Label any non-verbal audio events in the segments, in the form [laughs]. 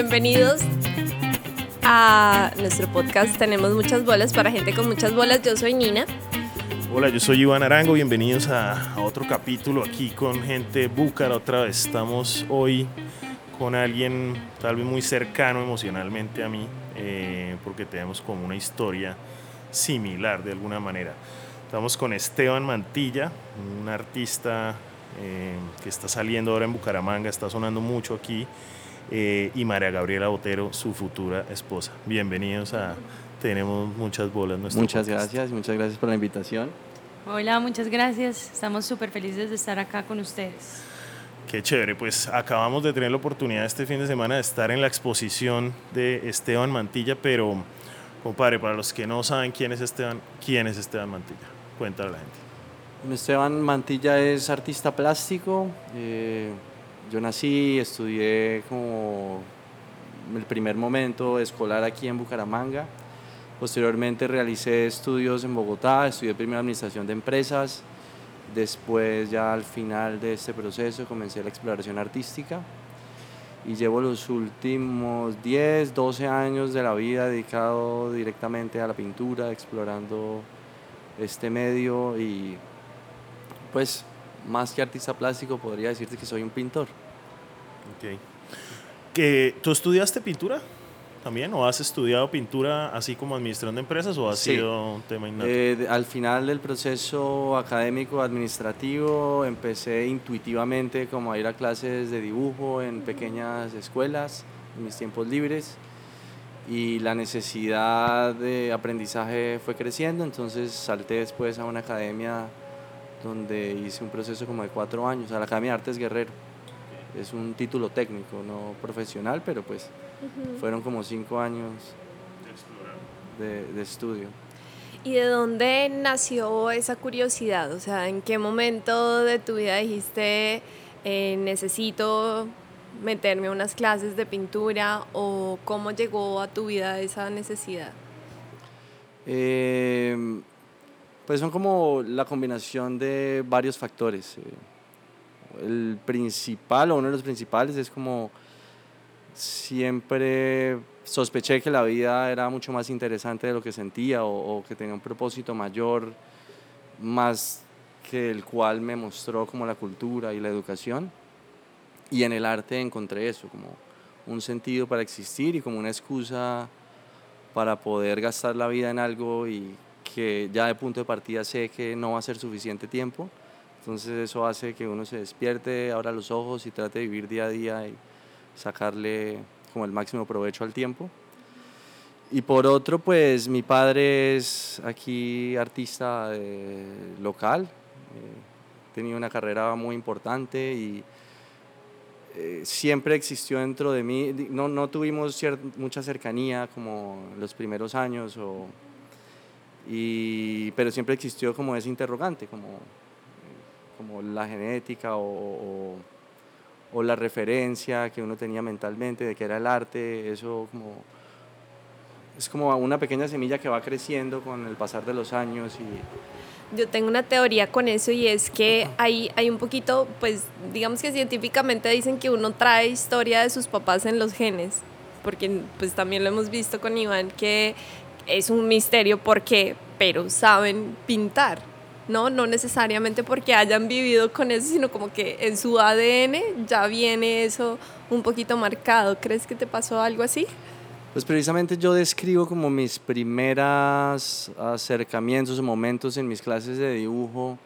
bienvenidos a nuestro podcast Tenemos muchas bolas para gente con muchas bolas. Yo soy Nina. Hola, yo soy Iván Arango, bienvenidos a, otro capítulo aquí con gente búcara otra vez. Estamos hoy con alguien tal vez muy cercano emocionalmente a mí, eh, porque tenemos como una historia similar de alguna manera. Estamos con Esteban Mantilla, un artista eh, que está saliendo ahora en Bucaramanga, está sonando mucho aquí, eh, y María Gabriela Botero, su futura esposa. Bienvenidos a Tenemos muchas bolas. Muchas gracias, muchas gracias por la invitación. Hola, muchas gracias. Estamos súper felices de estar acá con ustedes. Qué chévere, pues acabamos de tener la oportunidad este fin de semana de estar en la exposición de Esteban Mantilla, pero compadre, para los que no saben quién es Esteban, ¿quién es Esteban Mantilla? Cuéntale a la gente. Esteban Mantilla es artista plástico. Eh, yo nací, estudié como el primer momento escolar aquí en Bucaramanga. Posteriormente realicé estudios en Bogotá, estudié primero administración de empresas, Después ya al final de este proceso comencé la exploración artística y llevo los últimos 10, 12 años de la vida dedicado directamente a la pintura, explorando este medio y pues más que artista plástico podría decirte que soy un pintor. Okay. ¿Que, ¿Tú estudiaste pintura? también o has estudiado pintura así como administración de empresas o ha sido un tema innato? Eh, al final del proceso académico administrativo empecé intuitivamente como a ir a clases de dibujo en pequeñas escuelas en mis tiempos libres y la necesidad de aprendizaje fue creciendo, entonces salté después a una academia donde hice un proceso como de cuatro años, a la Academia de Artes Guerrero. Es un título técnico, no profesional, pero pues fueron como cinco años de, estudio. ¿Y de dónde nació esa curiosidad? O sea, ¿en qué momento de tu vida dijiste eh, necesito meterme a unas clases de pintura o cómo llegó a tu vida esa necesidad? Em, pues son como la combinación de varios factores. Eh. El principal o uno de los principales es como siempre sospeché que la vida era mucho más interesante de lo que sentía o, que tenía un propósito mayor, más que el cual me mostró como la cultura y la educación. Y en el arte encontré eso, como un sentido para existir y como una excusa para poder gastar la vida en algo y que ya de punto de partida sé que no va a ser suficiente tiempo. Entonces eso hace que uno se despierte, abra los ojos y trate de vivir día a día y sacarle como el máximo provecho al tiempo. Y por otro, pues mi padre es aquí artista eh, local, eh, tenía una carrera muy importante y eh, siempre existió dentro de mí, no, no tuvimos mucha cercanía como los primeros años, o, y, pero siempre existió como ese interrogante, como, como la genética o o la referencia que uno tenía mentalmente de que era el arte, eso como es como una pequeña semilla que va creciendo con el pasar de los años y yo tengo una teoría con eso y es que hay, hay un poquito, pues digamos que científicamente dicen que uno trae historia de sus papás en los genes, porque pues también lo hemos visto con Iván que es un misterio porque, pero saben pintar. ¿no? No necesariamente porque hayan vivido con eso, sino como que en su ADN ya viene eso un poquito marcado. ¿Crees que te pasó algo así? Pues precisamente yo describo como mis primeros acercamientos o momentos en mis clases de dibujo.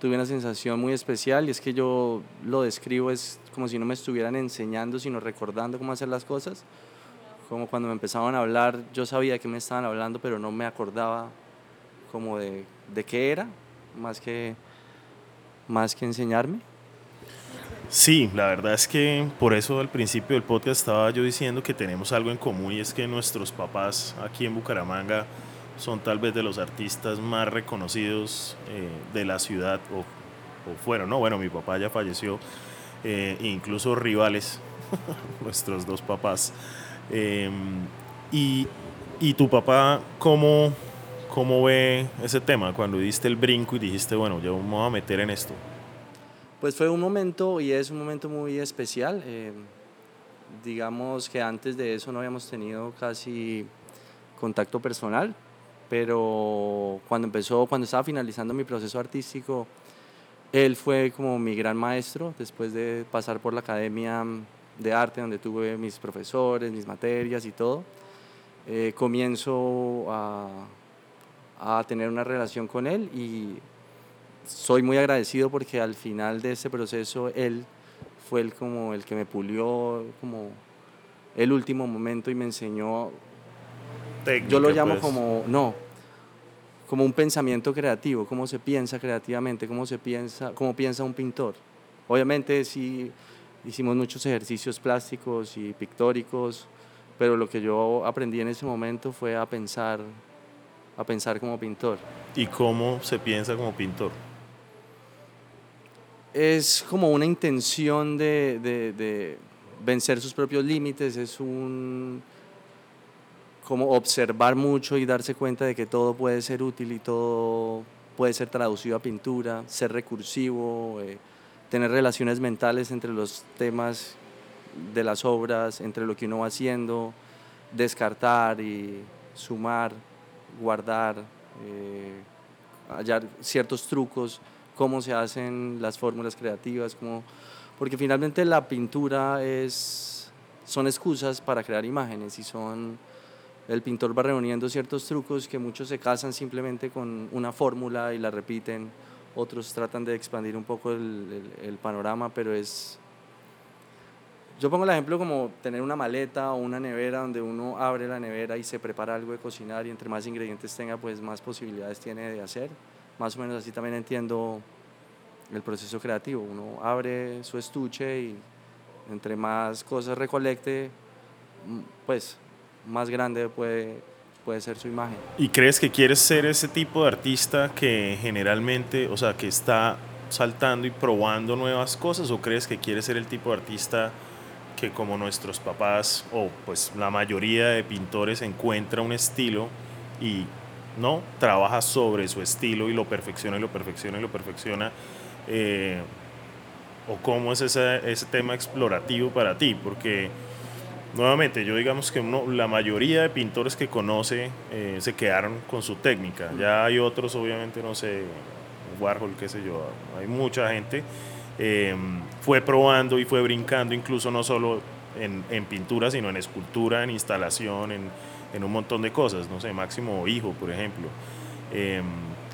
Tuve una sensación muy especial y es que yo lo describo es como si no me estuvieran enseñando, sino recordando cómo hacer las cosas. Como cuando me empezaban a hablar, yo sabía que me estaban hablando, pero no me acordaba como de, de qué era más que, más que enseñarme? Sí, la verdad es que por eso al principio del podcast estaba yo diciendo que tenemos algo en común y es que nuestros papás aquí en Bucaramanga son tal vez de los artistas más reconocidos eh, de la ciudad o, fueron, ¿no? Bueno, mi papá ya falleció, eh, incluso rivales, [laughs] nuestros dos papás. Em, y, y tu papá, ¿cómo, ¿Cómo ve ese tema cuando diste el brinco y dijiste, bueno, yo me voy a meter en esto? Pues fue un momento y es un momento muy especial. Eh, digamos que antes de eso no habíamos tenido casi contacto personal, pero cuando empezó, cuando estaba finalizando mi proceso artístico, él fue como mi gran maestro después de pasar por la academia de arte donde tuve mis profesores, mis materias y todo. Eh, comienzo a, a tener una relación con él y soy muy agradecido porque al final de ese proceso él fue el, como el que me pulió como el último momento y me enseñó, yo lo llamo pues. como, no, como un pensamiento creativo, cómo se piensa creativamente, cómo se piensa, cómo piensa un pintor. Obviamente sí hicimos muchos ejercicios plásticos y pictóricos, pero lo que yo aprendí en ese momento fue a pensar, a pensar como pintor. ¿Y cómo se piensa como pintor? es como una intención de, de, vencer sus propios límites, es un como observar mucho y darse cuenta de que todo puede ser útil y todo puede ser traducido a pintura, ser recursivo, eh, tener relaciones mentales entre los temas de las obras, entre lo que uno va haciendo, descartar y sumar, guardar, eh, hallar ciertos trucos cómo se hacen las fórmulas creativas, cómo, porque finalmente la pintura es, son excusas para crear imágenes y son, el pintor va reuniendo ciertos trucos que muchos se casan simplemente con una fórmula y la repiten, otros tratan de expandir un poco el, el, panorama, pero es... Yo pongo el ejemplo como tener una maleta o una nevera donde uno abre la nevera y se prepara algo de cocinar y entre más ingredientes tenga, pues más posibilidades tiene de hacer más o menos así también entiendo el proceso creativo. Uno abre su estuche y entre más cosas recolecte, pues más grande puede, puede ser su imagen. ¿Y crees que quieres ser ese tipo de artista que generalmente, o sea, que está saltando y probando nuevas cosas o crees que quieres ser el tipo de artista que como nuestros papás o pues la mayoría de pintores encuentra un estilo y ¿no? Trabaja sobre su estilo y lo perfecciona y lo perfecciona y lo perfecciona. Eh, ¿O cómo es ese, ese tema explorativo para ti? Porque nuevamente yo digamos que uno, la mayoría de pintores que conoce eh, se quedaron con su técnica. Ya hay otros, obviamente, no sé, Warhol, qué sé yo, hay mucha gente. Eh, fue probando y fue brincando, incluso no solo en, en pintura, sino en escultura, en instalación, en, en un montón de cosas, no sé, Máximo Hijo, por ejemplo. Eh,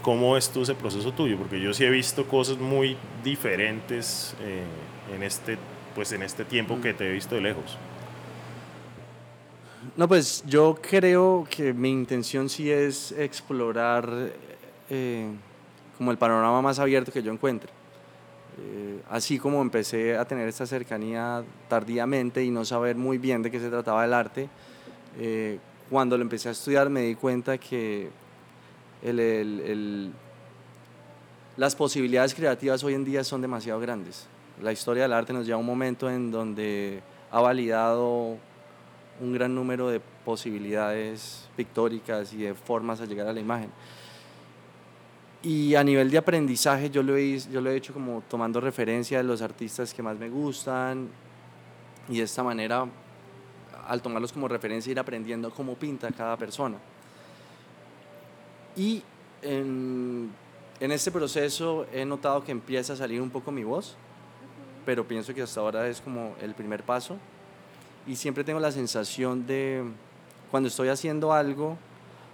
¿Cómo es tú ese proceso tuyo? Porque yo sí he visto cosas muy diferentes eh, en, este, pues en este tiempo que te he visto de lejos. No, pues yo creo que mi intención sí es explorar eh, como el panorama más abierto que yo encuentre. Eh, así como empecé a tener esta cercanía tardíamente y no saber muy bien de qué se trataba el arte, cuando lo empecé a estudiar me di cuenta que las posibilidades creativas hoy en día son demasiado grandes. La historia del arte nos lleva a un momento en donde ha validado un gran número de posibilidades pictóricas y de formas a llegar a la imagen. Y a nivel de aprendizaje yo lo, he, yo lo he hecho como tomando referencia de los artistas que más me gustan y de esta manera al tomarlos como referencia, ir aprendiendo cómo pinta cada persona. Y en, en este proceso he notado que empieza a salir un poco mi voz, pero pienso que hasta ahora es como el primer paso. Y siempre tengo la sensación de, cuando estoy haciendo algo,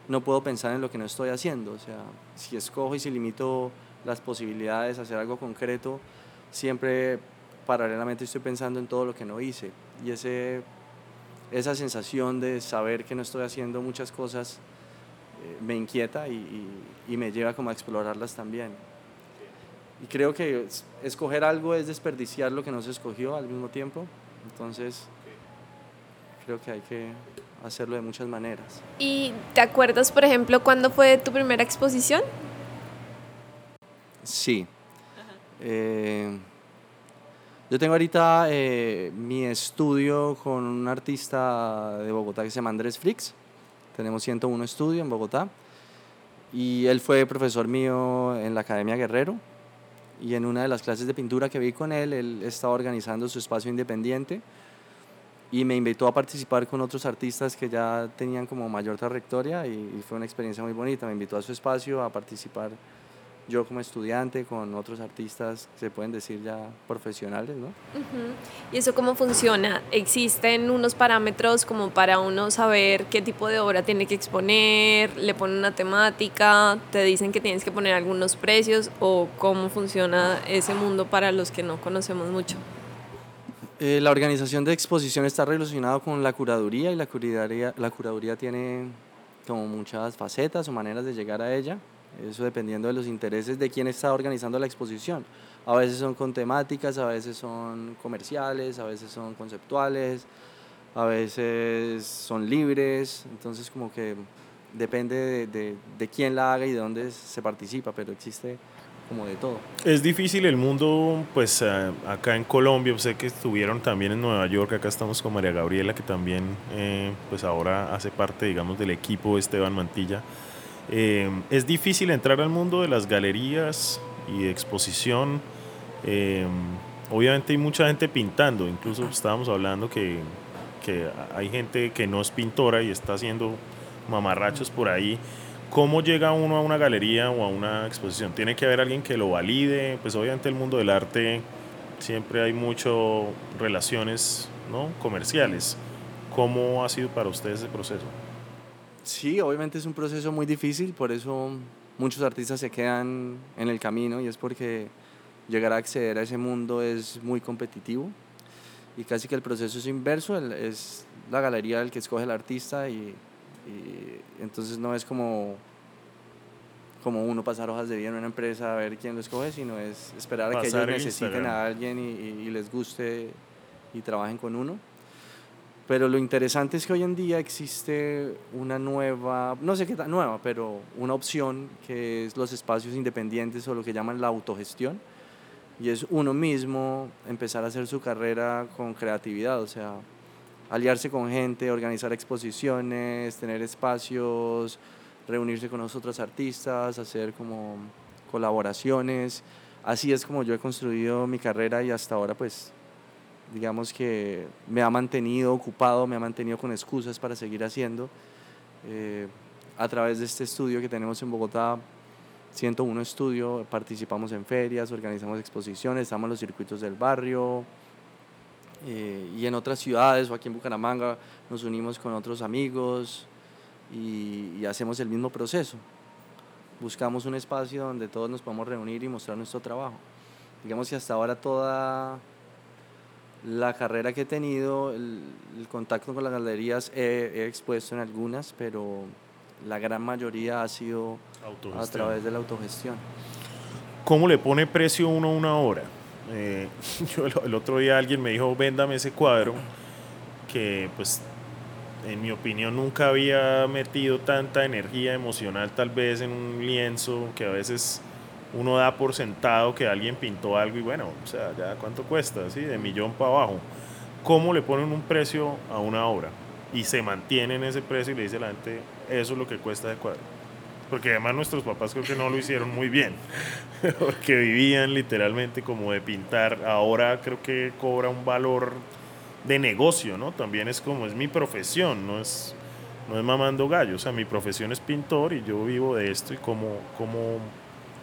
no puedo pensar en lo que no estoy haciendo. O sea, si escojo y si limito las posibilidades de hacer algo concreto, siempre paralelamente estoy pensando en todo lo que no hice. Y ese esa sensación de saber que no estoy haciendo muchas cosas eh, me inquieta y, y, me lleva como a explorarlas también. Y creo que escoger algo es desperdiciar lo que no se escogió al mismo tiempo. Entonces, creo que hay que hacerlo de muchas maneras. ¿Y te acuerdas, por ejemplo, cuándo fue tu primera exposición? Sí. Eh, yo tengo ahorita eh, mi estudio con un artista de Bogotá que se llama Andrés Frix. Tenemos 101 estudio en Bogotá. Y él fue profesor mío en la Academia Guerrero. Y en una de las clases de pintura que vi con él, él estaba organizando su espacio independiente. Y me invitó a participar con otros artistas que ya tenían como mayor trayectoria y, y fue una experiencia muy bonita. Me invitó a su espacio a participar yo como estudiante con otros artistas, se pueden decir ya profesionales, ¿no? ¿Y eso cómo funciona? ¿Existen unos parámetros como para uno saber qué tipo de obra tiene que exponer? ¿Le ponen una temática? ¿Te dicen que tienes que poner algunos precios? ¿O cómo funciona ese mundo para los que no conocemos mucho? Eh, la organización de exposición está relacionada con la curaduría y la curaduría, la curaduría tiene como muchas facetas o maneras de llegar a ella eso dependiendo de los intereses de quién está organizando la exposición. A veces son con temáticas, a veces son comerciales, a veces son conceptuales, a veces son libres, entonces como que depende de, de, quién la haga y de dónde se participa, pero existe como de todo. Es difícil el mundo, pues eh, acá en Colombia, sé que estuvieron también en Nueva York, acá estamos con María Gabriela, que también eh, pues ahora hace parte, digamos, del equipo Esteban Mantilla. Eh, es difícil entrar al mundo de las galerías y exposición. Eh, obviamente hay mucha gente pintando, incluso estábamos hablando que, que, hay gente que no es pintora y está haciendo mamarrachos por ahí. ¿Cómo llega uno a una galería o a una exposición? ¿Tiene que haber alguien que lo valide? Pues obviamente el mundo del arte siempre hay mucho relaciones ¿no? comerciales. ¿Cómo ha sido para ustedes ese proceso? Sí, obviamente es un proceso muy difícil, por eso muchos artistas se quedan en el camino y es porque llegar a acceder a ese mundo es muy competitivo y casi que el proceso es inverso, es la galería el que escoge el artista y, entonces no es como, como uno pasar hojas de vida en una empresa a ver quién lo escoge, sino es esperar a que ellos necesiten a alguien y les guste y trabajen con uno. Pero lo interesante es que hoy en día existe una nueva, no sé qué tan nueva, pero una opción que es los espacios independientes o lo que llaman la autogestión. Y es uno mismo empezar a hacer su carrera con creatividad, o sea, aliarse con gente, organizar exposiciones, tener espacios, reunirse con otros artistas, hacer como colaboraciones. Así es como yo he construido mi carrera y hasta ahora pues digamos que me ha mantenido ocupado, me ha mantenido con excusas para seguir haciendo. Eh, a través de este estudio que tenemos en Bogotá, 101 Estudio, participamos en ferias, organizamos exposiciones, estamos en los circuitos del barrio eh, y en otras ciudades o aquí en Bucaramanga nos unimos con otros amigos y, y hacemos el mismo proceso. Buscamos un espacio donde todos nos podamos reunir y mostrar nuestro trabajo. Digamos que hasta ahora toda la carrera que he tenido, el, contacto con las galerías, he, expuesto en algunas, pero la gran mayoría ha sido a través de la autogestión. ¿Cómo le pone precio uno a una obra? Eh, [laughs] yo el, otro día alguien me dijo, véndame ese cuadro, que pues en mi opinión nunca había metido tanta energía emocional tal vez en un lienzo que a veces uno da por sentado que alguien pintó algo y bueno, o sea, ya cuánto cuesta, de millón para abajo. ¿Cómo le ponen un precio a una obra? Y se mantiene en ese precio y le dice a la gente, eso es lo que cuesta de cuadro. Porque además nuestros papás creo que no lo hicieron muy bien, [laughs] porque vivían literalmente como de pintar. Ahora creo que cobra un valor de negocio, ¿no? También es como, es mi profesión, no es, no es mamando gallo. O sea, mi profesión es pintor y yo vivo de esto y cómo, cómo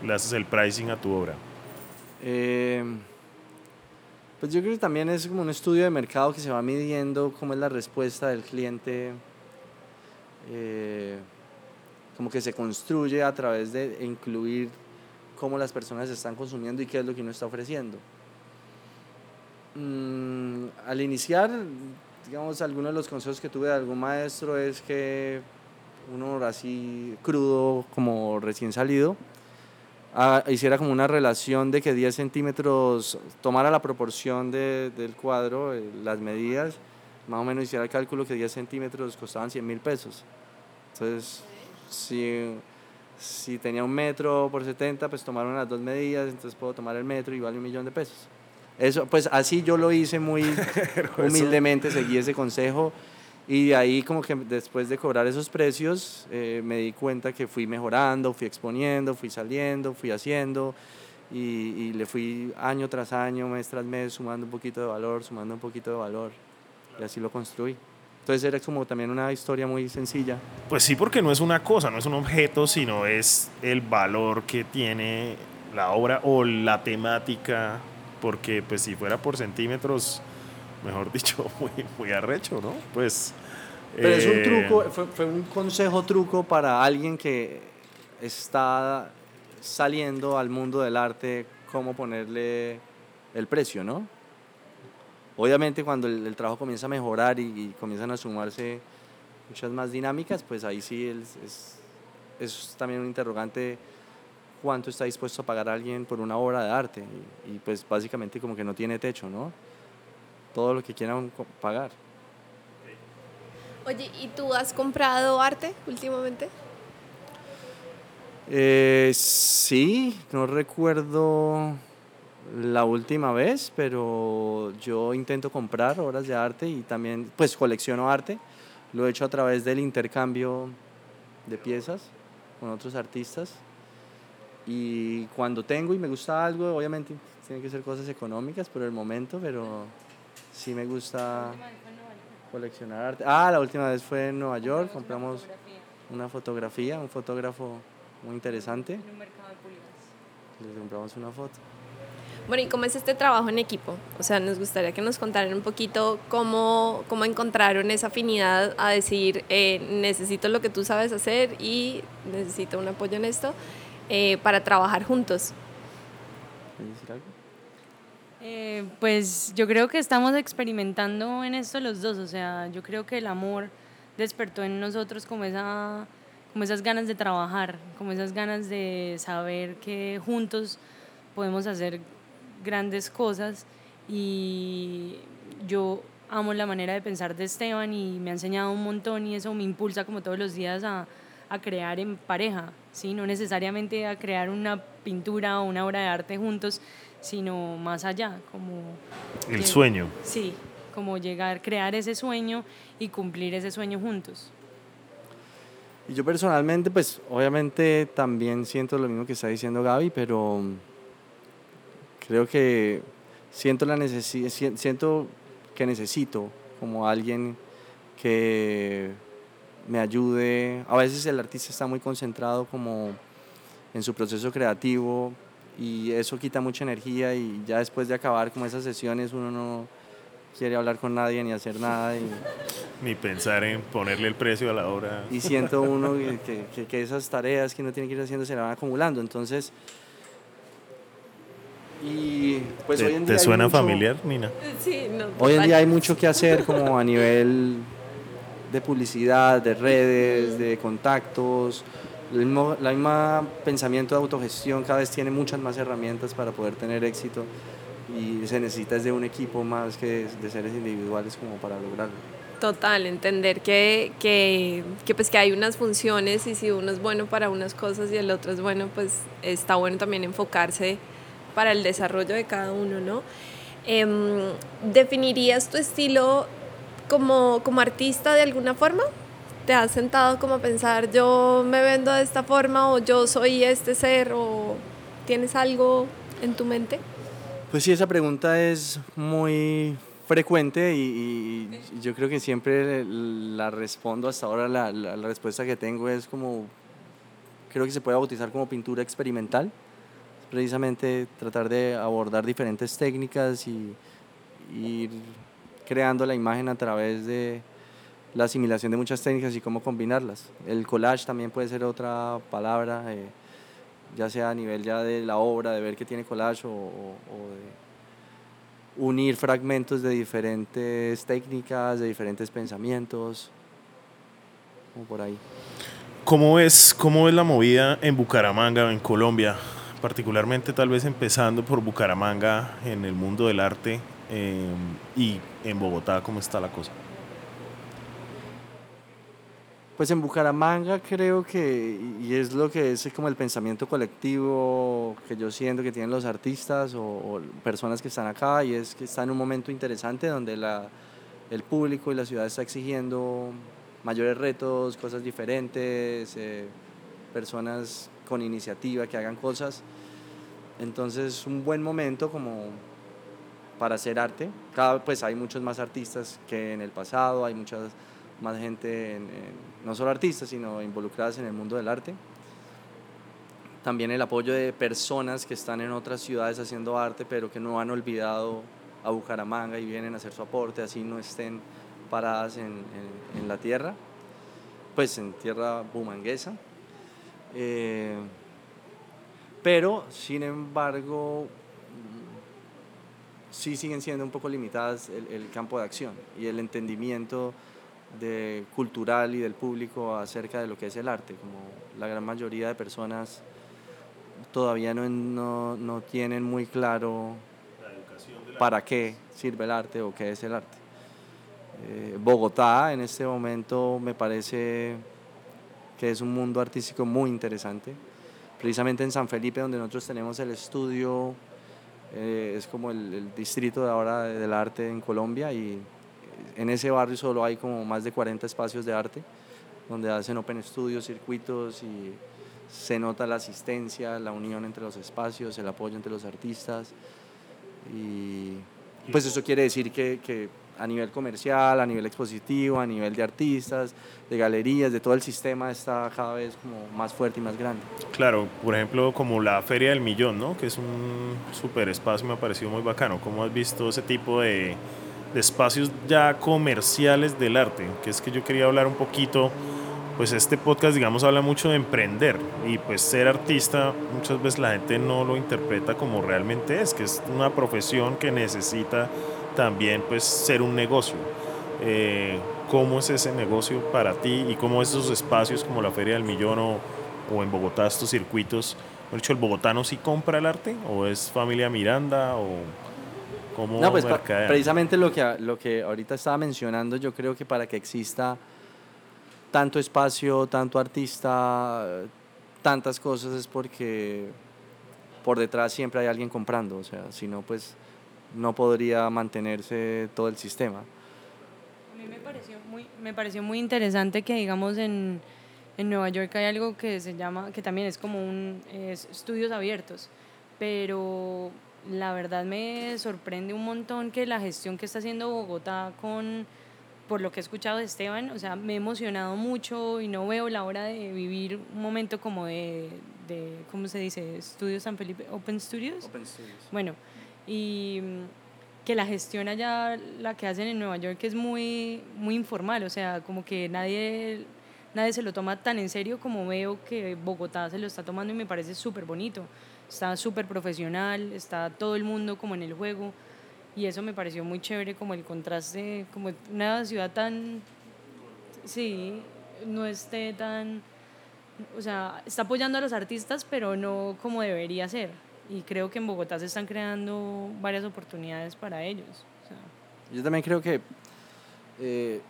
le haces el pricing a tu obra? Eh, pues yo creo que también es como un estudio de mercado que se va midiendo cómo es la respuesta del cliente, eh, como que se construye a través de incluir cómo las personas están consumiendo y qué es lo que uno está ofreciendo. Mm, al iniciar, digamos, algunos de los consejos que tuve de algún maestro es que uno así crudo, como recién salido, hiciera como una relación de que 10 centímetros tomara la proporción de, del cuadro, eh, las medidas, más o menos hiciera el cálculo que 10 centímetros costaban 100 mil pesos. Entonces, si, si tenía un metro por 70, pues tomaron las dos medidas, entonces puedo tomar el metro y vale un millón de pesos. Eso, pues así yo lo hice muy [laughs] humildemente, seguí ese consejo y de ahí como que después de cobrar esos precios eh, me di cuenta que fui mejorando, fui exponiendo, fui saliendo, fui haciendo y, y, le fui año tras año, mes tras mes sumando un poquito de valor, sumando un poquito de valor. y así lo construí. Entonces era como también una historia muy sencilla. Pues sí, porque no es una cosa, no es un objeto, sino es el valor que tiene la obra o la temática, porque pues si fuera por centímetros, mejor [laughs] dicho, muy, muy arrecho, ¿no? Pues... Pero es un eh, truco, fue, fue un consejo truco para alguien que está saliendo al mundo del arte, cómo ponerle el precio, ¿no? Obviamente cuando el, el trabajo comienza a mejorar y, y comienzan a sumarse muchas más dinámicas, pues ahí sí es, es, es también un interrogante cuánto está dispuesto a pagar alguien por una obra de arte y, y pues básicamente como que no tiene techo, ¿no? Todo lo que quieran pagar. Oye, ¿y tú has comprado arte últimamente? Eh, sí, no recuerdo la última vez, pero yo intento comprar obras de arte y también pues colecciono arte. Lo he hecho a través del intercambio de piezas con otros artistas. Y cuando tengo y me gusta algo, obviamente tienen que ser cosas económicas por el momento, pero sí me gusta coleccionar arte. Ah, la última vez fue en Nueva York, compramos una fotografía, un fotógrafo muy interesante. Le compramos una foto. Bueno, ¿y cómo es este trabajo en equipo? O sea, nos gustaría que nos contaran un poquito cómo, cómo encontraron esa afinidad a decir, eh, necesito lo que tú sabes hacer y necesito un apoyo en esto eh, para trabajar juntos. ¿Quieres decir algo? Eh, pues yo creo que estamos experimentando en esto los dos, o sea, yo creo que el amor despertó en nosotros como, esa, como esas ganas de trabajar, como esas ganas de saber que juntos podemos hacer grandes cosas y yo amo la manera de pensar de Esteban y me ha enseñado un montón y eso me impulsa como todos los días a, a crear en pareja, ¿sí? no necesariamente a crear una pintura o una obra de arte juntos, sino más allá, como... El lleg- sueño. Sí, como llegar, crear ese sueño y cumplir ese sueño juntos. Y yo personalmente, pues obviamente también siento lo mismo que está diciendo Gaby, pero creo que siento la necesi- si- siento que necesito como alguien que me ayude. A veces el artista está muy concentrado como en su proceso creativo y eso quita mucha energía y ya después de acabar como esas sesiones uno no quiere hablar con nadie ni hacer nada y, Ni pensar en ponerle el precio a la obra. y siento uno que, [laughs] que- que- que esas tareas que uno tiene que ir haciendo se le van acumulando. Entonces, y pues hoy ¿Te, en te día hay suena mucho- familiar, Nina? Sí, no. Hoy en total. día hay mucho que hacer como a nivel de publicidad, de redes, de contactos. El mismo, la misma pensamiento de autogestión cada vez tiene muchas más herramientas para poder tener éxito y se necesita es de un equipo más que de, de seres individuales como para lograrlo. Total, entender que, que, que, pues que hay unas funciones y si uno es bueno para unas cosas y el otro es bueno, pues está bueno también enfocarse para el desarrollo de cada uno, ¿no? Em, ¿Definirías tu estilo como, como artista de alguna forma? ¿Te has sentado como a pensar, yo me vendo de esta forma o yo soy este ser o tienes algo en tu mente? Pues sí, esa pregunta es muy frecuente y, y yo creo que siempre la respondo hasta ahora, la, la- la respuesta que tengo es como, creo que se puede bautizar como pintura experimental, precisamente tratar de abordar diferentes técnicas y ir creando la imagen a través de la asimilación de muchas técnicas y cómo combinarlas. El collage también puede ser otra palabra. eh, ya sea a nivel ya de la obra, de ver que tiene collage o, de unir fragmentos de diferentes técnicas, de diferentes pensamientos, como por ahí. ¿Cómo es, ¿Cómo es la movida en Bucaramanga, en Colombia? Particularmente tal vez empezando por Bucaramanga en el mundo del arte eh, y en Bogotá, ¿cómo está la cosa? Pues en Bucaramanga creo que, y es lo que es como el pensamiento colectivo que yo siento que tienen los artistas o, personas que están acá, y es que está en un momento interesante donde la, el público y la ciudad está exigiendo mayores retos, cosas diferentes, eh, personas con iniciativa que hagan cosas. Entonces es un buen momento como para hacer arte. Cada, pues hay muchos más artistas que en el pasado, hay mucha más gente, no solo artistas, sino involucradas en el mundo del arte. También el apoyo de personas que están en otras ciudades haciendo arte, pero que no han olvidado a Bucaramanga y vienen a hacer su aporte, así no estén paradas en, en, la tierra, pues en tierra bumanguesa. Eh, pero, sin embargo, sí siguen siendo un poco limitadas el, campo de acción y el entendimiento cultural y del público acerca de lo que es el arte, como la gran mayoría de personas todavía no, no, no tienen muy claro para qué sirve el arte o qué es el arte. Eh, Bogotá en este momento me parece que es un mundo artístico muy interesante. Precisamente en San Felipe, donde nosotros tenemos el estudio, eh, es como el, distrito de ahora del arte en Colombia y en ese barrio solo hay como más de 40 espacios de arte, donde hacen open studios, circuitos y se nota la asistencia, la unión entre los espacios, el apoyo entre los artistas. Y pues eso quiere decir que, que a nivel comercial, a nivel expositivo, a nivel de artistas, de galerías, de todo el sistema está cada vez como más fuerte y más grande. Claro, por ejemplo, como la Feria del Millón, ¿no? Que es un super espacio, me ha parecido muy bacano. ¿Cómo has visto ese tipo de, de espacios ya comerciales del arte? Que es que yo quería hablar un poquito pues este podcast, digamos, habla mucho de emprender y pues ser artista muchas veces la gente no lo interpreta como realmente es, que es una profesión que necesita también pues ser un negocio. Eh, ¿Cómo es ese negocio para ti y cómo esos espacios como la Feria del Millón o, o en Bogotá estos circuitos? De hecho, ¿el bogotano sí compra el arte o es familia Miranda o cómo No, pues precisamente lo que, lo que ahorita estaba mencionando, yo creo que para que exista tanto espacio, tanto artista, tantas cosas es porque por detrás siempre hay alguien comprando, o sea, si no, pues no podría mantenerse todo el sistema. A mí me pareció muy, me pareció muy interesante que, digamos, en, en Nueva York hay algo que se llama, que también es como un, es estudios abiertos, pero la verdad me sorprende un montón que la gestión que está haciendo Bogotá con por lo que he escuchado de Esteban, o sea, me he emocionado mucho y no veo la hora de vivir un momento como de, de ¿cómo se dice? Estudios San Felipe, Open Studios. Open Studios. Bueno, y mm, que la gestión allá, la que hacen en Nueva York, es muy, muy informal, o sea, como que nadie, nadie se lo toma tan en serio como veo que Bogotá se lo está tomando y me parece súper bonito. Está súper profesional, está todo el mundo como en el juego y eso me pareció muy chévere como el contraste, como una ciudad tan, sí, no esté tan, o sea, está apoyando a los artistas, pero no como debería ser. Y creo que en Bogotá se están creando varias oportunidades para ellos. Yo también creo que eh,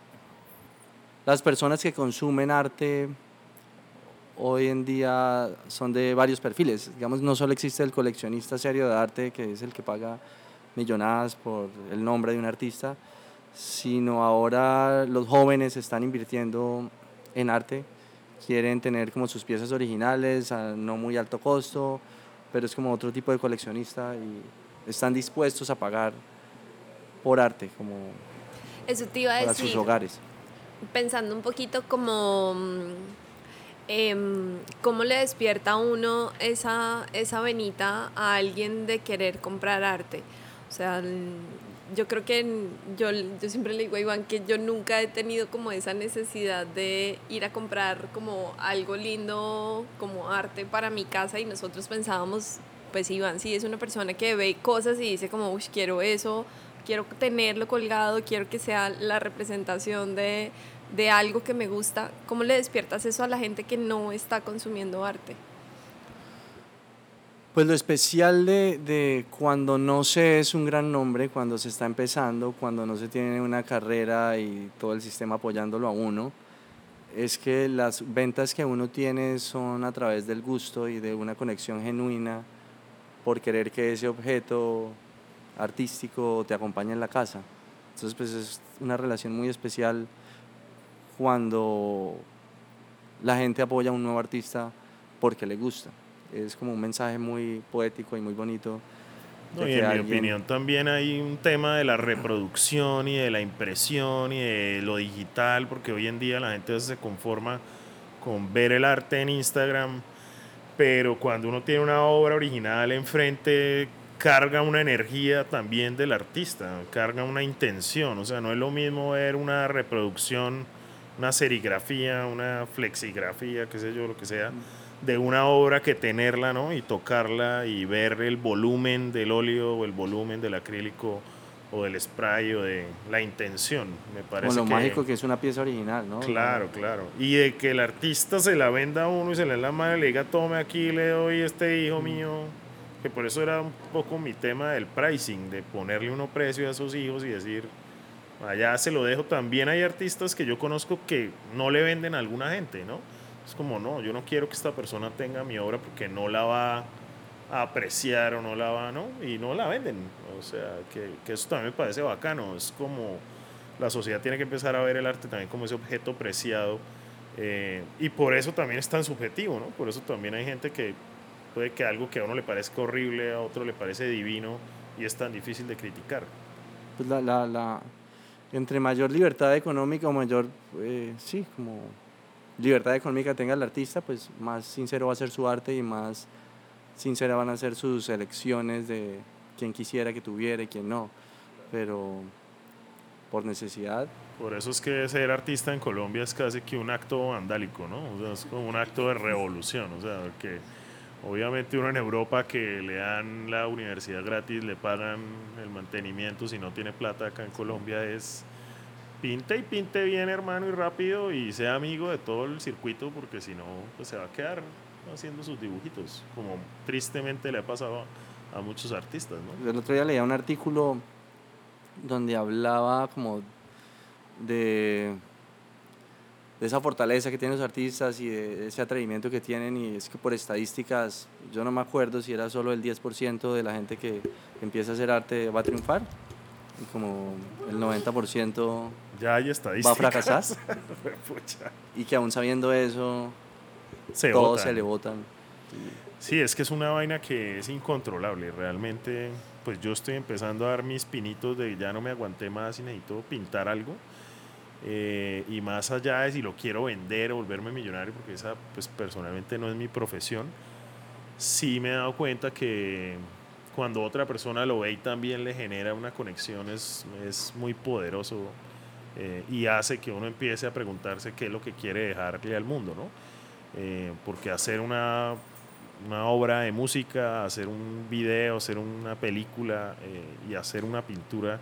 las personas que consumen arte hoy en día son de varios perfiles. Digamos, no solo existe el coleccionista serio de arte, que es el que paga millonadas por el nombre de un artista, sino ahora los jóvenes están invirtiendo en arte, quieren tener como sus piezas originales a no muy alto costo, pero es como otro tipo de coleccionista y están dispuestos a pagar por arte, como Eso te iba a para sus hogares. Pensando un poquito como eh, cómo le despierta a uno esa, esa venita a alguien de querer comprar arte. O sea, yo creo que yo, yo siempre le digo a Iván que yo nunca he tenido como esa necesidad de ir a comprar como algo lindo, como arte para mi casa y nosotros pensábamos, pues Iván sí es una persona que ve cosas y dice como, uy, quiero eso, quiero tenerlo colgado, quiero que sea la representación de, de algo que me gusta. ¿Cómo le despiertas eso a la gente que no está consumiendo arte? Pues lo especial de, de, cuando no se es un gran nombre, cuando se está empezando, cuando no se tiene una carrera y todo el sistema apoyándolo a uno, es que las ventas que uno tiene son a través del gusto y de una conexión genuina por querer que ese objeto artístico te acompañe en la casa. Entonces pues es una relación muy especial cuando la gente apoya a un nuevo artista porque le gusta es como un mensaje muy poético y muy bonito No, y en mi opinión también hay un tema de la reproducción y de la impresión y de lo digital, porque hoy en día la gente se conforma con ver el arte en Instagram, pero cuando uno tiene una obra original enfrente, carga una energía también del artista, carga una intención, o sea, no es lo mismo ver una reproducción, una serigrafía, una flexigrafía, qué sé yo, lo que sea de una obra que tenerla, ¿no? Y tocarla y ver el volumen del óleo o el volumen del acrílico o del spray o de la intención, me parece. Con lo mágico que es una pieza original, ¿no? Claro, claro. Y de que el artista se la venda a uno y se le la y le diga, tome aquí, le doy este hijo mío, que por eso era un poco mi tema del pricing, de ponerle uno precio a sus hijos y decir, allá se lo dejo. También hay artistas que yo conozco que no le venden a alguna gente, ¿no? Es como, no, yo no quiero que esta persona tenga mi obra porque no la va a apreciar o no la va, ¿no? Y no la venden. O sea, que, que eso también me parece bacano. Es como la sociedad tiene que empezar a ver el arte también como ese objeto preciado. Eh, y por eso también es tan subjetivo, ¿no? Por eso también hay gente que puede que algo que a uno le parezca horrible, a otro le parece divino y es tan difícil de criticar. Pues la, la, la entre mayor libertad económica o mayor, eh, sí, como libertad económica tenga el artista, pues más sincero va a ser su arte y más sincera van a ser sus elecciones de quién quisiera que tuviera y quién no. Pero por necesidad. Por eso es que ser artista en Colombia es casi que un acto vandálico, ¿no? O sea, es como un acto de revolución, o sea, que obviamente uno en Europa que le dan la universidad gratis, le pagan el mantenimiento si no tiene plata acá en Colombia es pinte y pinte bien, hermano, y rápido y sea amigo de todo el circuito, porque si no, pues se va a quedar haciendo sus dibujitos, como tristemente le ha pasado a, muchos artistas, ¿no? El otro día leía un artículo donde hablaba como de, de esa fortaleza que tienen los artistas y de ese atrevimiento que tienen y es que por estadísticas, yo no me acuerdo si era solo el 10% de la gente que empieza a hacer arte va a triunfar como el 90% ya hay va a fracasar. [laughs] y que aún sabiendo eso, todos se le votan. Sí, es que es una vaina que es incontrolable. Realmente, pues yo estoy empezando a dar mis pinitos de ya no me aguanté más y necesito pintar algo. Eh, y más allá de si lo quiero vender o volverme millonario, porque esa pues personalmente no es mi profesión, sí me he dado cuenta que cuando otra persona lo ve y también le genera una conexión es, es muy poderoso eh, y hace que uno empiece a preguntarse qué es lo que quiere dejarle al mundo, ¿no? Eh, porque hacer una, una, obra de música, hacer un video, hacer una película eh, y hacer una pintura,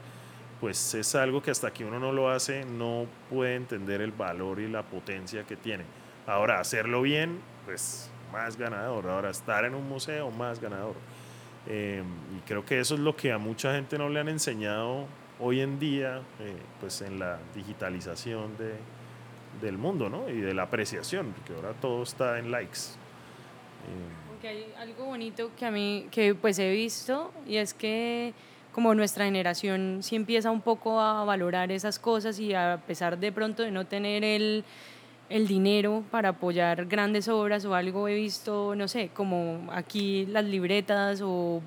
pues es algo que hasta que uno no lo hace no puede entender el valor y la potencia que tiene. Ahora, hacerlo bien, pues más ganador. Ahora, estar en un museo, más ganador. Eh, y creo que eso es lo que a mucha gente no le han enseñado hoy en día, eh, pues en la digitalización de, del mundo, ¿no? Y de la apreciación, porque ahora todo está en likes. Eh, hay algo bonito que a mí, que pues he visto, y es que como nuestra generación sí empieza un poco a valorar esas cosas y a pesar de pronto de no tener el el dinero para apoyar grandes obras o algo he visto, no sé, como aquí las libretas o,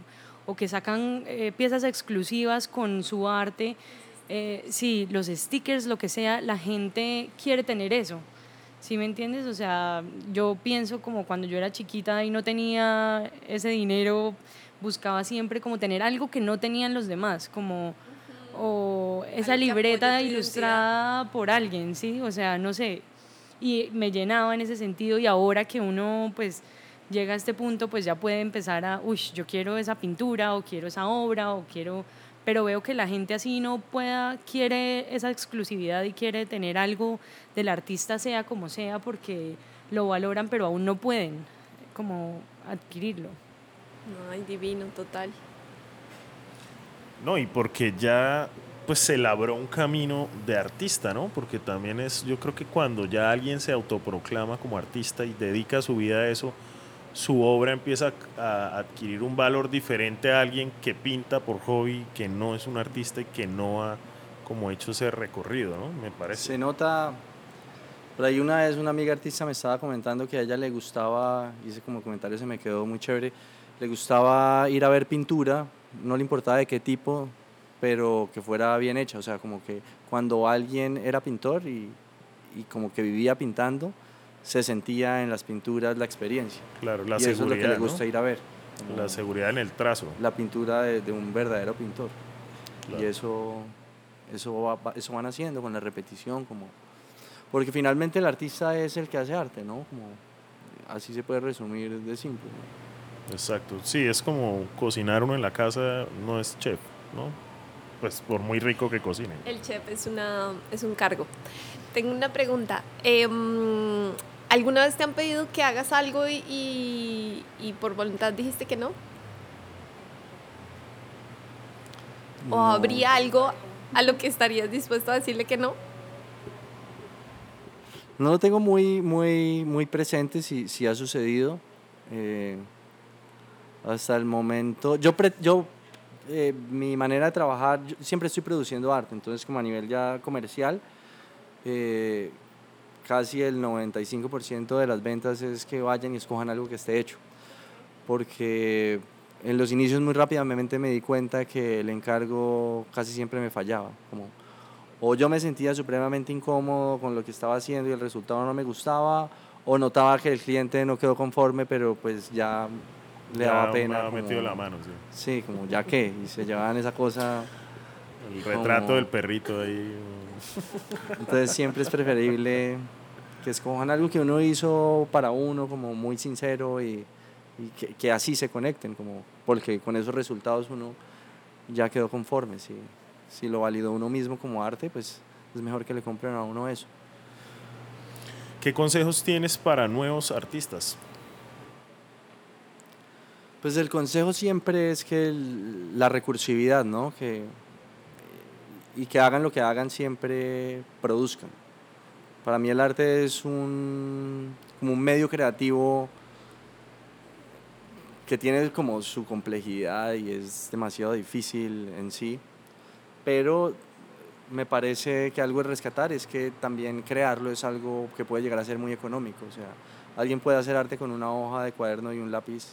o que sacan eh, piezas exclusivas con su arte. Eh, sí, los stickers, lo que sea, la gente quiere tener eso. ¿Sí me entiendes? O sea, yo pienso como cuando yo era chiquita y no tenía ese dinero, buscaba siempre como tener algo que no tenían los demás, como o esa libreta ilustrada por alguien, ¿sí? O sea, no sé, y me llenaba en ese sentido y ahora que uno pues llega a este punto pues ya puede empezar a, uy, yo quiero esa pintura o quiero esa obra o quiero, pero veo que la gente así no pueda, quiere esa exclusividad y quiere tener algo del artista sea como sea porque lo valoran pero aún no pueden como adquirirlo. Ay, divino, total. No, y porque ya pues se labró un camino de artista, ¿no? Porque también es, yo creo que cuando ya alguien se autoproclama como artista y dedica su vida a eso, su obra empieza a adquirir un valor diferente a alguien que pinta por hobby, que no es un artista y que no ha como hecho ese recorrido, ¿no? Me parece. Se nota, por ahí una vez una amiga artista me estaba comentando que a ella le gustaba, hice como comentario, se me quedó muy chévere, le gustaba ir a ver pintura no le importaba de qué tipo, pero que fuera bien hecha. O sea, como que cuando alguien era pintor y, y como que vivía pintando, se sentía en las pinturas la experiencia. Claro, la y seguridad. eso es lo que le gusta ¿no? ir a ver. La seguridad en el trazo. La pintura de, de un verdadero pintor. Claro. Y eso, eso, va- eso van haciendo con la repetición, como... Porque finalmente el artista es el que hace arte, ¿no? Como, así se puede resumir de simple. ¿no? Exacto. Sí, es como cocinar uno en la casa, no es chef, ¿no? Pues por muy rico que cocine. El chef es, una, es un cargo. Tengo una pregunta. Em, ¿Alguna vez te han pedido que hagas algo y, y- y por voluntad dijiste que no? ¿O No. habría algo a lo que estarías dispuesto a decirle que no? No lo tengo muy, muy, muy presente si, si ha sucedido. eh, hasta el momento. Yo, pre- yo eh, mi manera de trabajar, yo siempre estoy produciendo arte, entonces como a nivel ya comercial, eh, casi el 95% de las ventas es que vayan y escojan algo que esté hecho. Porque en los inicios muy rápidamente me di cuenta que el encargo casi siempre me fallaba. Como, o yo me sentía supremamente incómodo con lo que estaba haciendo y el resultado no me gustaba, o notaba que el cliente no quedó conforme, pero pues ya le Ya daba pena. como- metido la mano, sí. Sí, como ya qué, y se llevaban esa cosa. El retrato Como- del perrito ahí. Entonces siempre es preferible que escojan algo que uno hizo para uno, como muy sincero y, y que, que así se conecten, como, porque con esos resultados uno ya quedó conforme. Si, si lo validó uno mismo como arte, pues es mejor que le compren a uno eso. ¿Qué consejos tienes para nuevos artistas? Pues el consejo siempre es que el- la recursividad, ¿no? Que, y que hagan lo que hagan, siempre produzcan. Para mí el arte es un, como un medio creativo que tiene como su complejidad y es demasiado difícil en sí, pero me parece que algo de rescatar es que también crearlo es algo que puede llegar a ser muy económico. O sea, alguien puede hacer arte con una hoja de cuaderno y un lápiz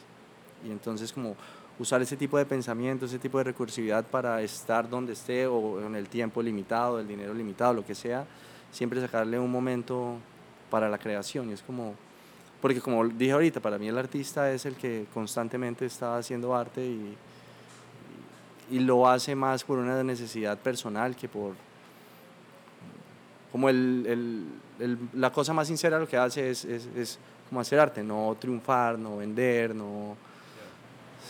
y entonces como usar ese tipo de pensamiento, ese tipo de recursividad para estar donde esté o en el tiempo limitado, el dinero limitado, lo que sea, siempre sacarle un momento para la creación. Y es como, porque como dije ahorita, para mí el artista es el que constantemente está haciendo arte y, y lo hace más por una necesidad personal que por... Como el, el- el- la cosa más sincera lo que hace es, es, es como hacer arte, no triunfar, no vender, no...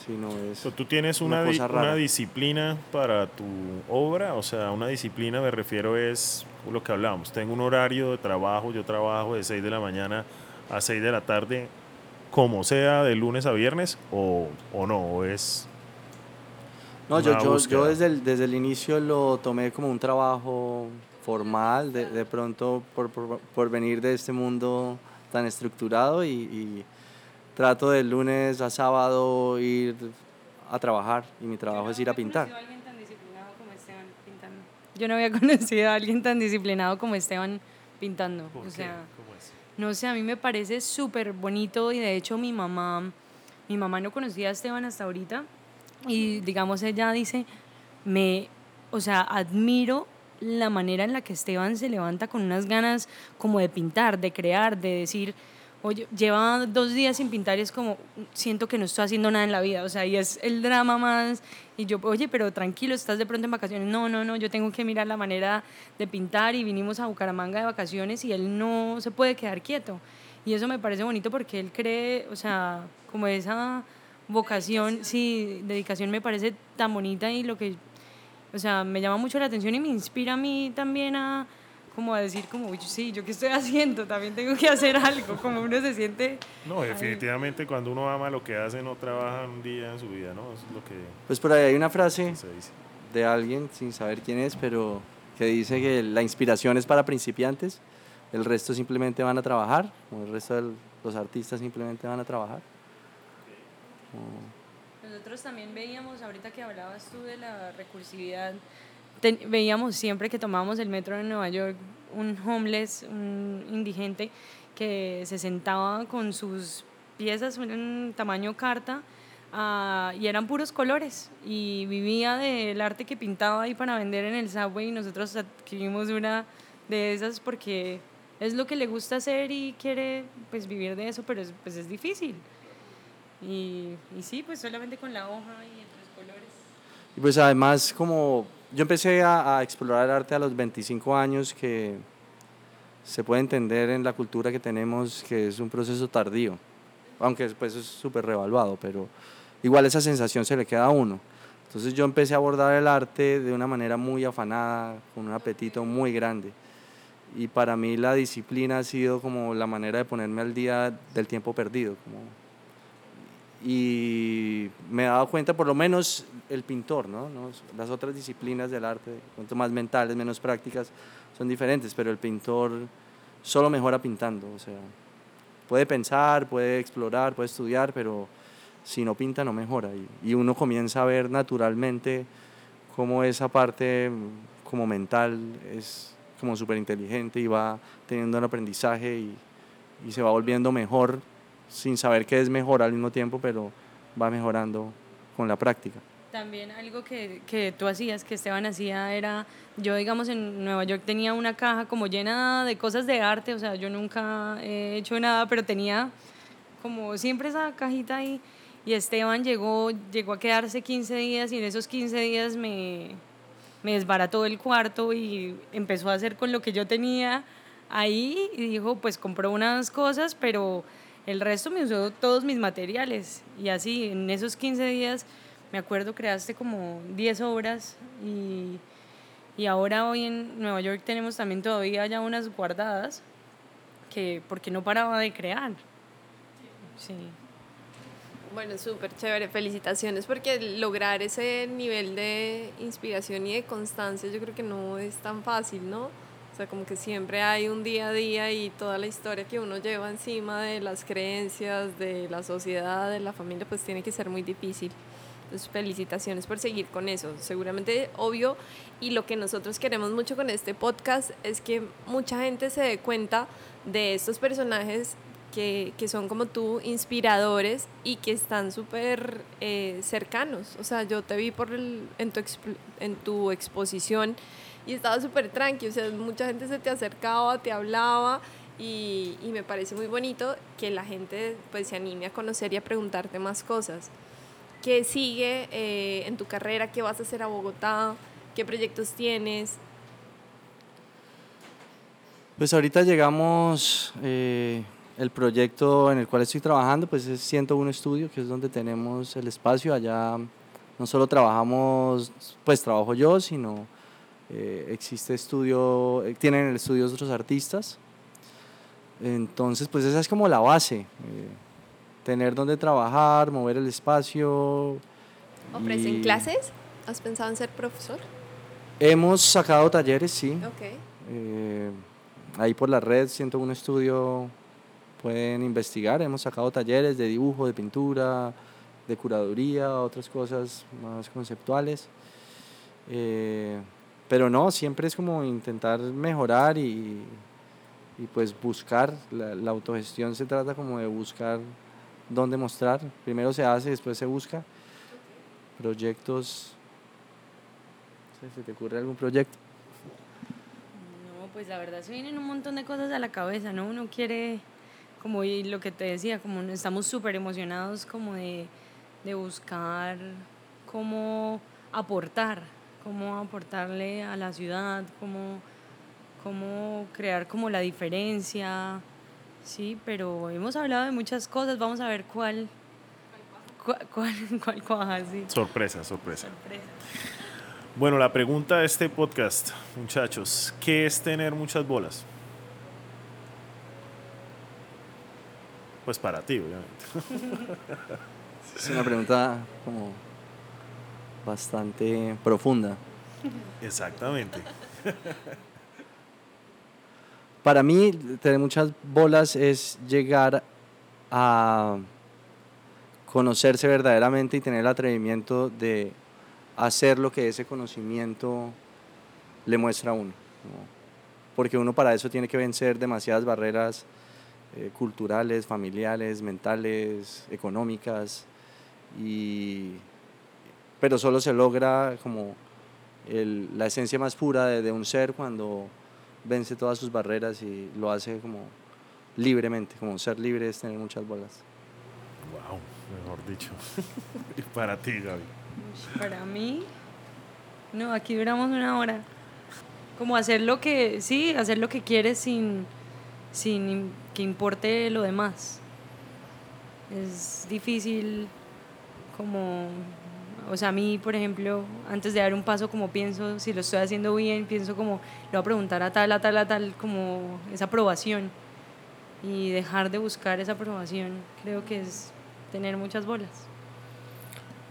Sino es So, ¿Tú tienes una una, di- una disciplina para tu obra? O sea, una disciplina me refiero es lo que hablábamos. Tengo un horario de trabajo, yo trabajo de 6 de la mañana a 6 de la tarde, como sea, de lunes a viernes, o, o no, o es... No, yo, yo, yo desde, el, desde el inicio lo tomé como un trabajo formal, de, de pronto por, por, por venir de este mundo tan estructurado y, y trato de lunes a sábado ir a trabajar y mi trabajo es ir a pintar. Yo no había [laughs] conocido a alguien tan disciplinado como Esteban pintando. ¿Por O qué? sea, ¿Cómo es? no sé, a mí me parece súper bonito y de hecho mi mamá, mi mamá no conocía a Esteban hasta ahorita y digamos ella dice, me, o sea, admiro la manera en la que Esteban se levanta con unas ganas como de pintar, de crear, de decir, oye, lleva dos días sin pintar y es como, siento que no estoy haciendo nada en la vida, o sea, y es el drama más, y yo, oye, pero tranquilo, estás de pronto en vacaciones, no, no, no, yo tengo que mirar la manera de pintar y vinimos a Bucaramanga de vacaciones y él no se puede quedar quieto. Y eso me parece bonito porque él cree, o sea, como esa vocación, sí, dedicación me parece tan bonita y lo que, o sea, me llama mucho la atención y me inspira a mí también a, como a decir, como, "Uy, sí, ¿yo qué estoy haciendo? También tengo que hacer algo, como uno se siente... No, definitivamente cuando uno ama lo que hace, no trabaja un día en su vida, ¿no? Eso es lo que Pues por ahí hay una frase de alguien, sin saber quién es, pero que dice que la inspiración es para principiantes, el resto simplemente van a trabajar, como el resto de los artistas simplemente van a trabajar. Como- Nosotros también veíamos, ahorita que hablabas tú de la recursividad, ten- veíamos siempre que tomábamos el metro en Nueva York un homeless, un indigente que se sentaba con sus piezas en tamaño carta ah, y eran puros colores y vivía del arte que pintaba ahí para vender en el subway y nosotros adquirimos una de esas porque es lo que le gusta hacer y quiere pues vivir de eso, pero es, pues es difícil. Y, y sí, pues solamente con la hoja y en tres colores. Y pues además como yo empecé a, explorar el arte a los 25 años que se puede entender en la cultura que tenemos que es un proceso tardío, aunque después es súper revaluado, pero igual esa sensación se le queda a uno. Entonces yo empecé a abordar el arte de una manera muy afanada, con un apetito muy grande. Y para mí la disciplina ha sido como la manera de ponerme al día del tiempo perdido. Y me he dado cuenta, por lo menos el pintor, ¿no? ¿no? Las otras disciplinas del arte, cuanto más mentales, menos prácticas, son diferentes, pero el pintor solo mejora pintando, o sea, puede pensar, puede explorar, puede estudiar, pero si no pinta no mejora. Y, uno comienza a ver naturalmente cómo esa parte como mental es como súper inteligente y va teniendo un aprendizaje y, y se va volviendo mejor sin saber que es mejor al mismo tiempo, pero va mejorando con la práctica. También algo que, que, tú hacías, que Esteban hacía, era, yo digamos en Nueva York tenía una caja como llena de cosas de arte, o sea, yo nunca he hecho nada, pero tenía como siempre esa cajita ahí. Y Esteban llegó, llegó a quedarse 15 días y en esos 15 días me, me desbarató el cuarto y empezó a hacer con lo que yo tenía ahí y dijo, pues compró unas cosas, pero el resto me usó todos mis materiales. Y así, en esos 15 días me acuerdo creaste como 10 obras y, y, ahora hoy en Nueva York tenemos también todavía ya unas guardadas que porque no paraba de crear. Sí. Bueno, súper chévere, felicitaciones porque lograr ese nivel de inspiración y de constancia yo creo que no es tan fácil, ¿no? O sea, como que siempre hay un día a día y toda la historia que uno lleva encima de las creencias, de la sociedad, de la familia, pues tiene que ser muy difícil. Entonces, felicitaciones por seguir con eso. Seguramente, obvio, y lo que nosotros queremos mucho con este podcast es que mucha gente se dé cuenta de estos personajes que, que son como tú, inspiradores y que están súper eh, cercanos. O sea, yo te vi por el, en, tu en tu exposición y estaba súper tranqui. O sea, mucha gente se te acercaba, te hablaba. Y, y me parece muy bonito que la gente pues se anime a conocer y a preguntarte más cosas. ¿Qué sigue eh, en tu carrera? ¿Qué vas a hacer a Bogotá? ¿Qué proyectos tienes? Pues ahorita llegamos, eh, el proyecto en el cual estoy trabajando, pues es 101 Estudio, que es donde tenemos el espacio. Allá no solo trabajamos, pues trabajo yo, sino eh, existe estudio, eh, tienen el estudio otros artistas. Entonces, pues esa es como la base. Eh, tener donde trabajar, mover el espacio. ¿Ofrecen clases? ¿Has pensado en ser profesor? Hemos sacado talleres, sí. Okay. Eh, ahí por la red 101 Estudio pueden investigar. Hemos sacado talleres de dibujo, de pintura, de curaduría, otras cosas más conceptuales. Eh, pero no, siempre es como intentar mejorar y, y pues buscar. La, la autogestión se trata como de buscar dónde mostrar. Primero se hace, después se busca. Proyectos. ¿Se te ocurre algún proyecto? No, pues la verdad se vienen un montón de cosas a la cabeza, ¿no? Uno quiere, como lo que te decía, como estamos súper emocionados como de, de buscar cómo aportar, cómo aportarle a la ciudad, cómo, cómo crear como la diferencia, Sí, pero hemos hablado de muchas cosas. Vamos a ver cuál. ¿Cuál, cuál, [laughs] cuál cuaja? Sí. Sorpresa, sorpresa, Sorpresa. Bueno, la pregunta de este podcast, muchachos, ¿qué es tener muchas bolas? Pues para ti, obviamente. [laughs] Es una pregunta como bastante profunda. Exactamente. Para mí, tener muchas bolas es llegar a conocerse verdaderamente y tener el atrevimiento de hacer lo que ese conocimiento le muestra a uno. ¿no? Porque uno para eso tiene que vencer demasiadas barreras eh, culturales, familiares, mentales, económicas. y, pero solo se logra como el- la esencia más pura de, de un ser cuando vence todas sus barreras y lo hace como libremente, como ser libre es tener muchas bolas. Wow, mejor dicho. [laughs] y para ti, Gaby. Para mí, no, aquí duramos una hora. Como hacer lo que, sí, hacer lo que quieres sin, sin que importe lo demás. Es difícil como, o sea, a mí, por ejemplo, antes de dar un paso, como pienso, si lo estoy haciendo bien, pienso como, le voy a preguntar a tal, a tal, a tal, como esa aprobación. Y dejar de buscar esa aprobación, creo que es tener muchas bolas.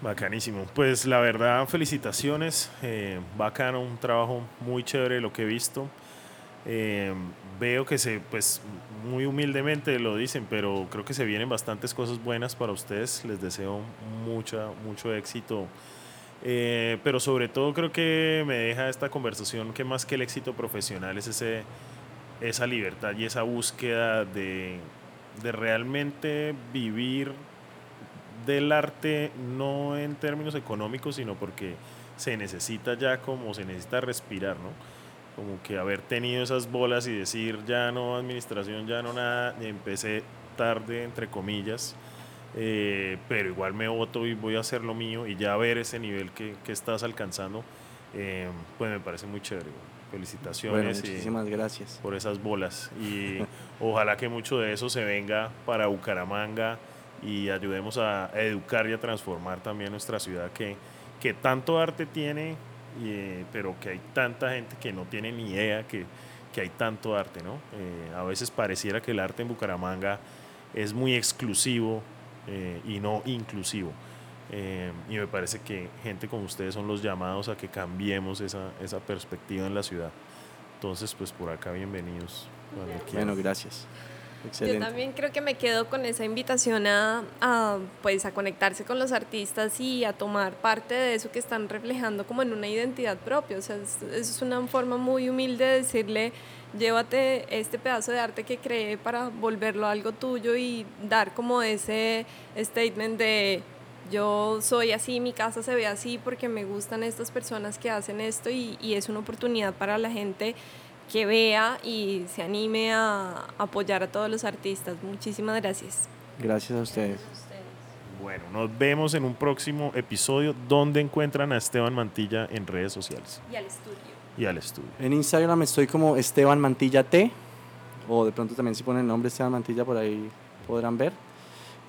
Bacanísimo. Pues la verdad, felicitaciones. Eh, bacano, un trabajo muy chévere lo que he visto. Eh, veo que se, pues muy humildemente lo dicen, pero creo que se vienen bastantes cosas buenas para ustedes. Les deseo mucha, mucho éxito. Eh, pero sobre todo creo que me deja esta conversación que más que el éxito profesional es ese, esa libertad y esa búsqueda de, de realmente vivir del arte no en términos económicos, sino porque se necesita ya como se necesita respirar, ¿no? Como que haber tenido esas bolas y decir ya no administración, ya no nada, y empecé tarde, entre comillas, eh, pero igual me voto y voy a hacer lo mío y ya ver ese nivel que, que estás alcanzando, eh, pues me parece muy chévere. Bueno, Felicitaciones y- muchísimas gracias. por esas bolas y [laughs] ojalá que mucho de eso se venga para Bucaramanga y ayudemos a educar y a transformar también nuestra ciudad que, que tanto arte tiene, eh, pero que hay tanta gente que no tiene ni idea que, que hay tanto arte, ¿no? Eh, a veces pareciera que el arte en Bucaramanga es muy exclusivo eh, y no inclusivo. Eh, y me parece que gente como ustedes son los llamados a que cambiemos esa, esa perspectiva en la ciudad. Entonces, pues por acá bienvenidos. Bueno, gracias. Yo Excelente. también creo que me quedo con esa invitación a, a, pues, a conectarse con los artistas y a tomar parte de eso que están reflejando como en una identidad propia. O sea, es, es una forma muy humilde de decirle, llévate este pedazo de arte que creé para volverlo algo tuyo y dar como ese statement de yo soy así, mi casa se ve así porque me gustan estas personas que hacen esto y, y es una oportunidad para la gente que vea y se anime a apoyar a todos los artistas. Muchísimas gracias. Gracias a ustedes. Bueno, nos vemos en un próximo episodio donde encuentran a Esteban Mantilla en redes sociales Y al estudio. y al estudio. En Instagram estoy como Esteban Mantilla T, o de pronto también si ponen el nombre Esteban Mantilla por ahí podrán ver.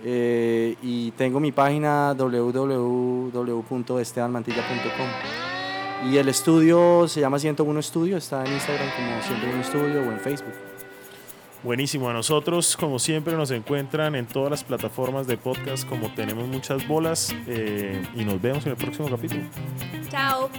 Eh, y tengo mi página www.estebanmantilla.com. Y el estudio se llama 101 Estudio, está en Instagram como 101 Estudio o en Facebook. Buenísimo, a nosotros como siempre nos encuentran en todas las plataformas de podcast como tenemos muchas bolas eh, y nos vemos en el próximo capítulo. Chao.